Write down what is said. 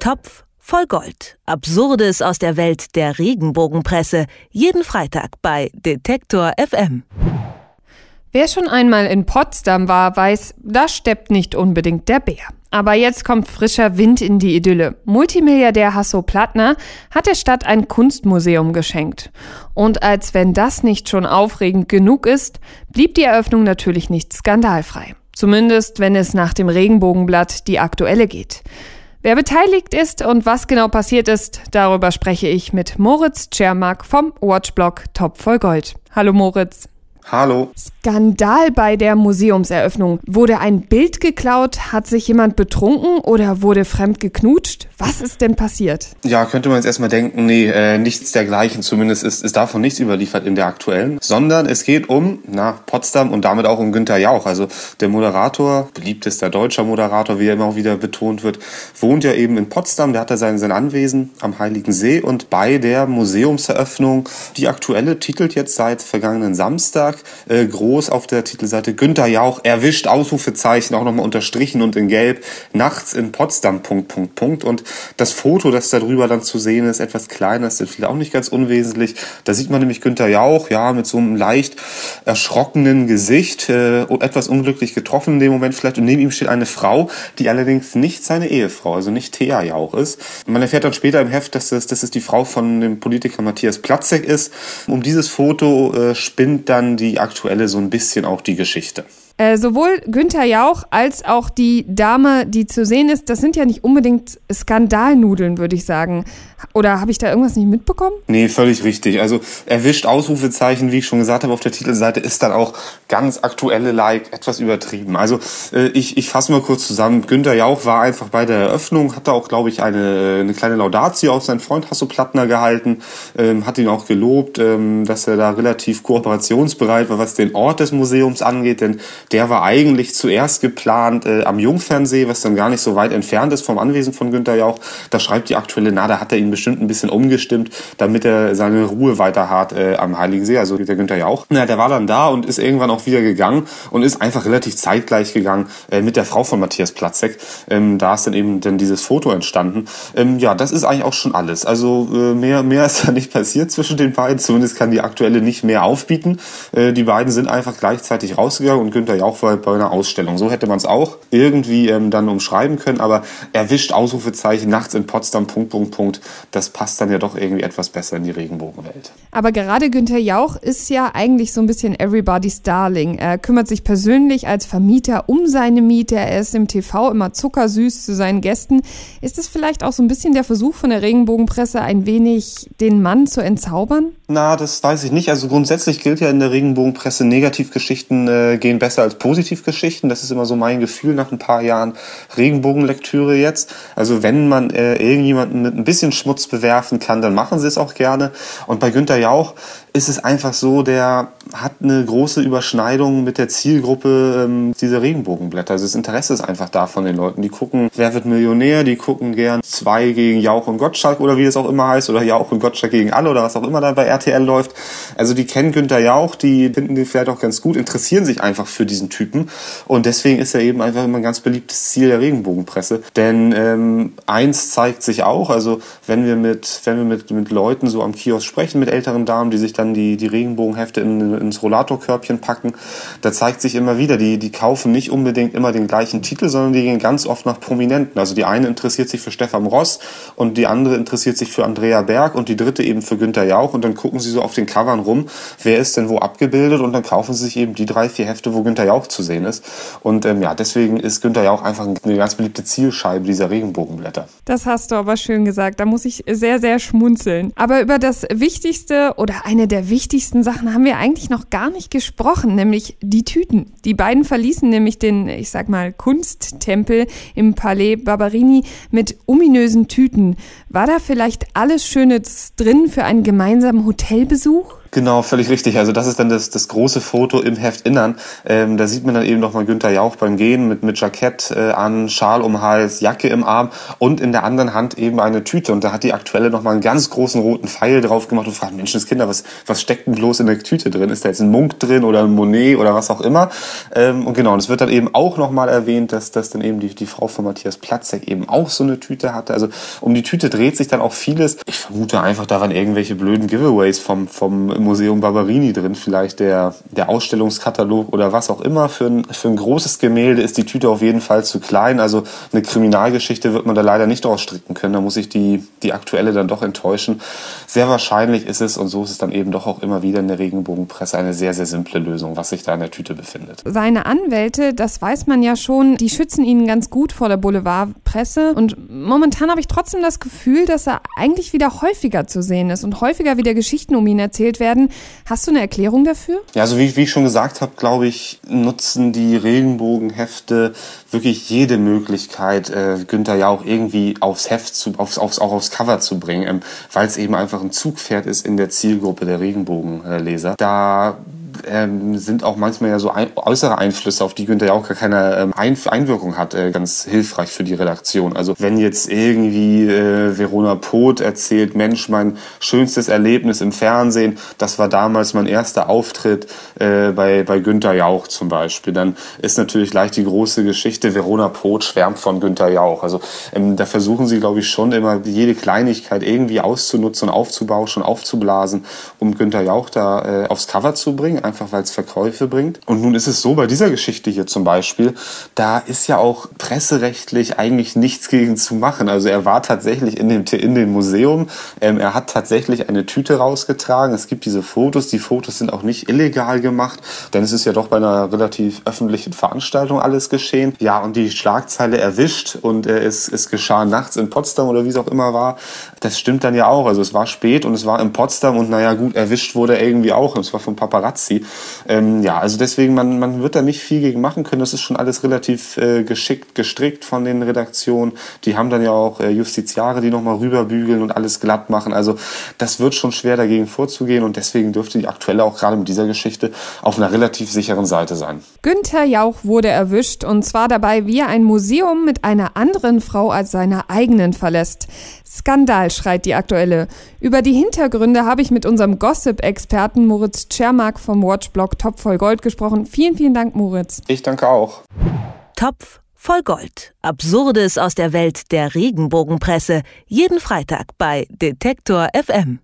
Topf voll Gold. Absurdes aus der Welt der Regenbogenpresse. Jeden Freitag bei Detektor FM. Wer schon einmal in Potsdam war, weiß, da steppt nicht unbedingt der Bär. Aber jetzt kommt frischer Wind in die Idylle. Multimilliardär Hasso Plattner hat der Stadt ein Kunstmuseum geschenkt. Und als wenn das nicht schon aufregend genug ist, blieb die Eröffnung natürlich nicht skandalfrei. Zumindest wenn es nach dem Regenbogenblatt die aktuelle geht. Wer beteiligt ist und was genau passiert ist, darüber spreche ich mit Moritz Czermak vom Watchblog Top voll Gold. Hallo Moritz. Hallo. Skandal bei der Museumseröffnung. Wurde ein Bild geklaut? Hat sich jemand betrunken oder wurde fremd geknutscht? Was ist denn passiert? Ja, könnte man jetzt erstmal denken, nee, äh, nichts dergleichen. Zumindest ist, ist davon nichts überliefert in der aktuellen. Sondern es geht um, na, Potsdam und damit auch um Günter Jauch. Also der Moderator, beliebtester deutscher Moderator, wie er immer auch wieder betont wird, wohnt ja eben in Potsdam. Der hat da sein, sein Anwesen am Heiligen See. Und bei der Museumseröffnung, die aktuelle titelt jetzt seit vergangenen Samstag, äh, groß auf der Titelseite Günter Jauch erwischt, Ausrufezeichen, auch nochmal unterstrichen und in Gelb, nachts in Potsdam, Punkt, Punkt, Punkt. Und das Foto, das darüber dann zu sehen ist, etwas kleiner, ist vielleicht auch nicht ganz unwesentlich. Da sieht man nämlich Günter Jauch, ja, mit so einem leicht erschrockenen Gesicht, äh, etwas unglücklich getroffen in dem Moment vielleicht. Und neben ihm steht eine Frau, die allerdings nicht seine Ehefrau, also nicht Thea Jauch ist. Man erfährt dann später im Heft, dass es, dass es die Frau von dem Politiker Matthias Platzek ist. Um dieses Foto äh, spinnt dann die aktuelle so ein bisschen auch die Geschichte. Äh, sowohl Günther Jauch als auch die Dame, die zu sehen ist, das sind ja nicht unbedingt Skandalnudeln, würde ich sagen. Oder habe ich da irgendwas nicht mitbekommen? Nee, völlig richtig. Also erwischt Ausrufezeichen, wie ich schon gesagt habe, auf der Titelseite ist dann auch ganz aktuelle Like etwas übertrieben. Also äh, ich, ich fasse mal kurz zusammen. Günther Jauch war einfach bei der Eröffnung, hat da auch, glaube ich, eine, eine kleine Laudatio auf seinen Freund Hasso Plattner gehalten, ähm, hat ihn auch gelobt, ähm, dass er da relativ kooperationsbereit war, was den Ort des Museums angeht, denn der war eigentlich zuerst geplant äh, am Jungfernsee, was dann gar nicht so weit entfernt ist vom Anwesen von Günther Jauch. Da schreibt die aktuelle, na, da hat er ihn bestimmt ein bisschen umgestimmt, damit er seine Ruhe weiter hat äh, am Heiligen See, also der Günther Jauch. Na, der war dann da und ist irgendwann auch wieder gegangen und ist einfach relativ zeitgleich gegangen äh, mit der Frau von Matthias Platzek. Ähm, da ist dann eben dann dieses Foto entstanden. Ähm, ja, das ist eigentlich auch schon alles. Also äh, mehr, mehr ist da nicht passiert zwischen den beiden. Zumindest kann die aktuelle nicht mehr aufbieten. Äh, die beiden sind einfach gleichzeitig rausgegangen und Günther auch bei, bei einer Ausstellung. So hätte man es auch irgendwie ähm, dann umschreiben können, aber erwischt Ausrufezeichen nachts in Potsdam, Punkt, Punkt, Punkt. Das passt dann ja doch irgendwie etwas besser in die Regenbogenwelt. Aber gerade Günther Jauch ist ja eigentlich so ein bisschen Everybody's Darling. Er kümmert sich persönlich als Vermieter um seine Miete. Er ist im TV immer zuckersüß zu seinen Gästen. Ist es vielleicht auch so ein bisschen der Versuch von der Regenbogenpresse, ein wenig den Mann zu entzaubern? Na, das weiß ich nicht. Also grundsätzlich gilt ja in der Regenbogenpresse, Negativgeschichten äh, gehen besser als Positivgeschichten. Das ist immer so mein Gefühl nach ein paar Jahren Regenbogenlektüre jetzt. Also wenn man äh, irgendjemanden mit ein bisschen Schmutz bewerfen kann, dann machen sie es auch gerne. Und bei Günther Jauch ist es einfach so, der hat eine große Überschneidung mit der Zielgruppe ähm, dieser Regenbogenblätter. Also das Interesse ist einfach da von den Leuten. Die gucken, wer wird Millionär, die gucken gern zwei gegen Jauch und Gottschalk oder wie es auch immer heißt, oder Jauch und Gottschalk gegen alle oder was auch immer da bei RTL läuft. Also die kennen Günther Jauch, die finden den vielleicht auch ganz gut, interessieren sich einfach für diesen Typen. Und deswegen ist er eben einfach immer ein ganz beliebtes Ziel der Regenbogenpresse. Denn ähm, eins zeigt sich auch, also wenn wir mit, wenn wir mit, mit Leuten so am Kiosk sprechen, mit älteren Damen, die sich dann die, die Regenbogenhefte in, ins Rollatorkörbchen packen, da zeigt sich immer wieder, die, die kaufen nicht unbedingt immer den gleichen Titel, sondern die gehen ganz oft nach Prominenten. Also die eine interessiert sich für Stefan Ross und die andere interessiert sich für Andrea Berg und die dritte eben für Günther Jauch und dann gucken sie so auf den Covern rum, wer ist denn wo abgebildet und dann kaufen sie sich eben die drei, vier Hefte, wo Günther Jauch zu sehen ist. Und ähm, ja, deswegen ist Günther Jauch einfach eine ganz beliebte Zielscheibe dieser Regenbogenblätter. Das hast du aber schön gesagt. Da muss ich sehr, sehr schmunzeln. Aber über das Wichtigste oder eine der wichtigsten Sachen haben wir eigentlich noch gar nicht gesprochen, nämlich die Tüten. Die beiden verließen nämlich den, ich sag mal, Kunsttempel im Palais Barberini mit ominösen Tüten. War da vielleicht alles Schönes drin für einen gemeinsamen Hotelbesuch? Genau, völlig richtig. Also das ist dann das, das große Foto im Heftinnern. Ähm, da sieht man dann eben nochmal Günther Jauch beim Gehen mit, mit Jackett äh, an, Schal um Hals, Jacke im Arm und in der anderen Hand eben eine Tüte. Und da hat die Aktuelle nochmal einen ganz großen roten Pfeil drauf gemacht und fragt, Menschenskinder, was, was steckt denn bloß in der Tüte drin? Ist da jetzt ein Munk drin oder ein Monet oder was auch immer? Ähm, und genau, und es wird dann eben auch nochmal erwähnt, dass, dass dann eben die, die Frau von Matthias Platzek eben auch so eine Tüte hatte. Also um die Tüte dreht sich dann auch vieles. Ich vermute einfach, da waren irgendwelche blöden Giveaways vom, vom Museum Barberini drin, vielleicht der, der Ausstellungskatalog oder was auch immer. Für ein, für ein großes Gemälde ist die Tüte auf jeden Fall zu klein. Also eine Kriminalgeschichte wird man da leider nicht ausstricken können. Da muss ich die, die aktuelle dann doch enttäuschen. Sehr wahrscheinlich ist es, und so ist es dann eben doch auch immer wieder in der Regenbogenpresse, eine sehr, sehr simple Lösung, was sich da in der Tüte befindet. Seine Anwälte, das weiß man ja schon, die schützen ihn ganz gut vor der Boulevardpresse. Und momentan habe ich trotzdem das Gefühl, dass er eigentlich wieder häufiger zu sehen ist und häufiger wieder Geschichten um ihn erzählt werden. Hast du eine Erklärung dafür? Ja, also wie, wie ich schon gesagt habe, glaube ich, nutzen die Regenbogenhefte wirklich jede Möglichkeit, äh, Günther ja auch irgendwie aufs Heft zu, aufs, aufs, auch aufs Cover zu bringen, ähm, weil es eben einfach ein Zugpferd ist in der Zielgruppe der Regenbogenleser. Da ähm, sind auch manchmal ja so ein, äußere Einflüsse, auf die Günther ja auch gar keine ähm, ein, Einwirkung hat, äh, ganz hilfreich für die Redaktion. Also wenn jetzt irgendwie äh, Verona Poth erzählt, Mensch, mein schönstes Erlebnis im Fernsehen, das war damals mein erster Auftritt äh, bei, bei Günther Jauch zum Beispiel, dann ist natürlich gleich die große Geschichte, Verona Poth schwärmt von Günther Jauch. Also ähm, da versuchen sie, glaube ich, schon immer jede Kleinigkeit irgendwie auszunutzen und aufzubauschen, aufzublasen, um Günther Jauch da äh, aufs Cover zu bringen einfach weil es Verkäufe bringt. Und nun ist es so, bei dieser Geschichte hier zum Beispiel, da ist ja auch presserechtlich eigentlich nichts gegen zu machen. Also er war tatsächlich in dem, in dem Museum, ähm, er hat tatsächlich eine Tüte rausgetragen. Es gibt diese Fotos, die Fotos sind auch nicht illegal gemacht, denn es ist ja doch bei einer relativ öffentlichen Veranstaltung alles geschehen. Ja, und die Schlagzeile erwischt und äh, es, es geschah nachts in Potsdam oder wie es auch immer war. Das stimmt dann ja auch. Also es war spät und es war in Potsdam und naja gut, erwischt wurde er irgendwie auch. Und es war vom Paparazzi. Ähm, ja, also deswegen, man, man wird da nicht viel gegen machen können. Das ist schon alles relativ äh, geschickt gestrickt von den Redaktionen. Die haben dann ja auch äh, Justiziare, die nochmal rüberbügeln und alles glatt machen. Also das wird schon schwer dagegen vorzugehen und deswegen dürfte die aktuelle auch gerade mit dieser Geschichte auf einer relativ sicheren Seite sein. Günther Jauch wurde erwischt und zwar dabei, wie er ein Museum mit einer anderen Frau als seiner eigenen verlässt. Skandal, schreit die aktuelle. Über die Hintergründe habe ich mit unserem Gossip-Experten Moritz Czermak vom Watchblog Topf voll Gold gesprochen. Vielen, vielen Dank, Moritz. Ich danke auch. Topf voll Gold. Absurdes aus der Welt der Regenbogenpresse. Jeden Freitag bei Detektor FM.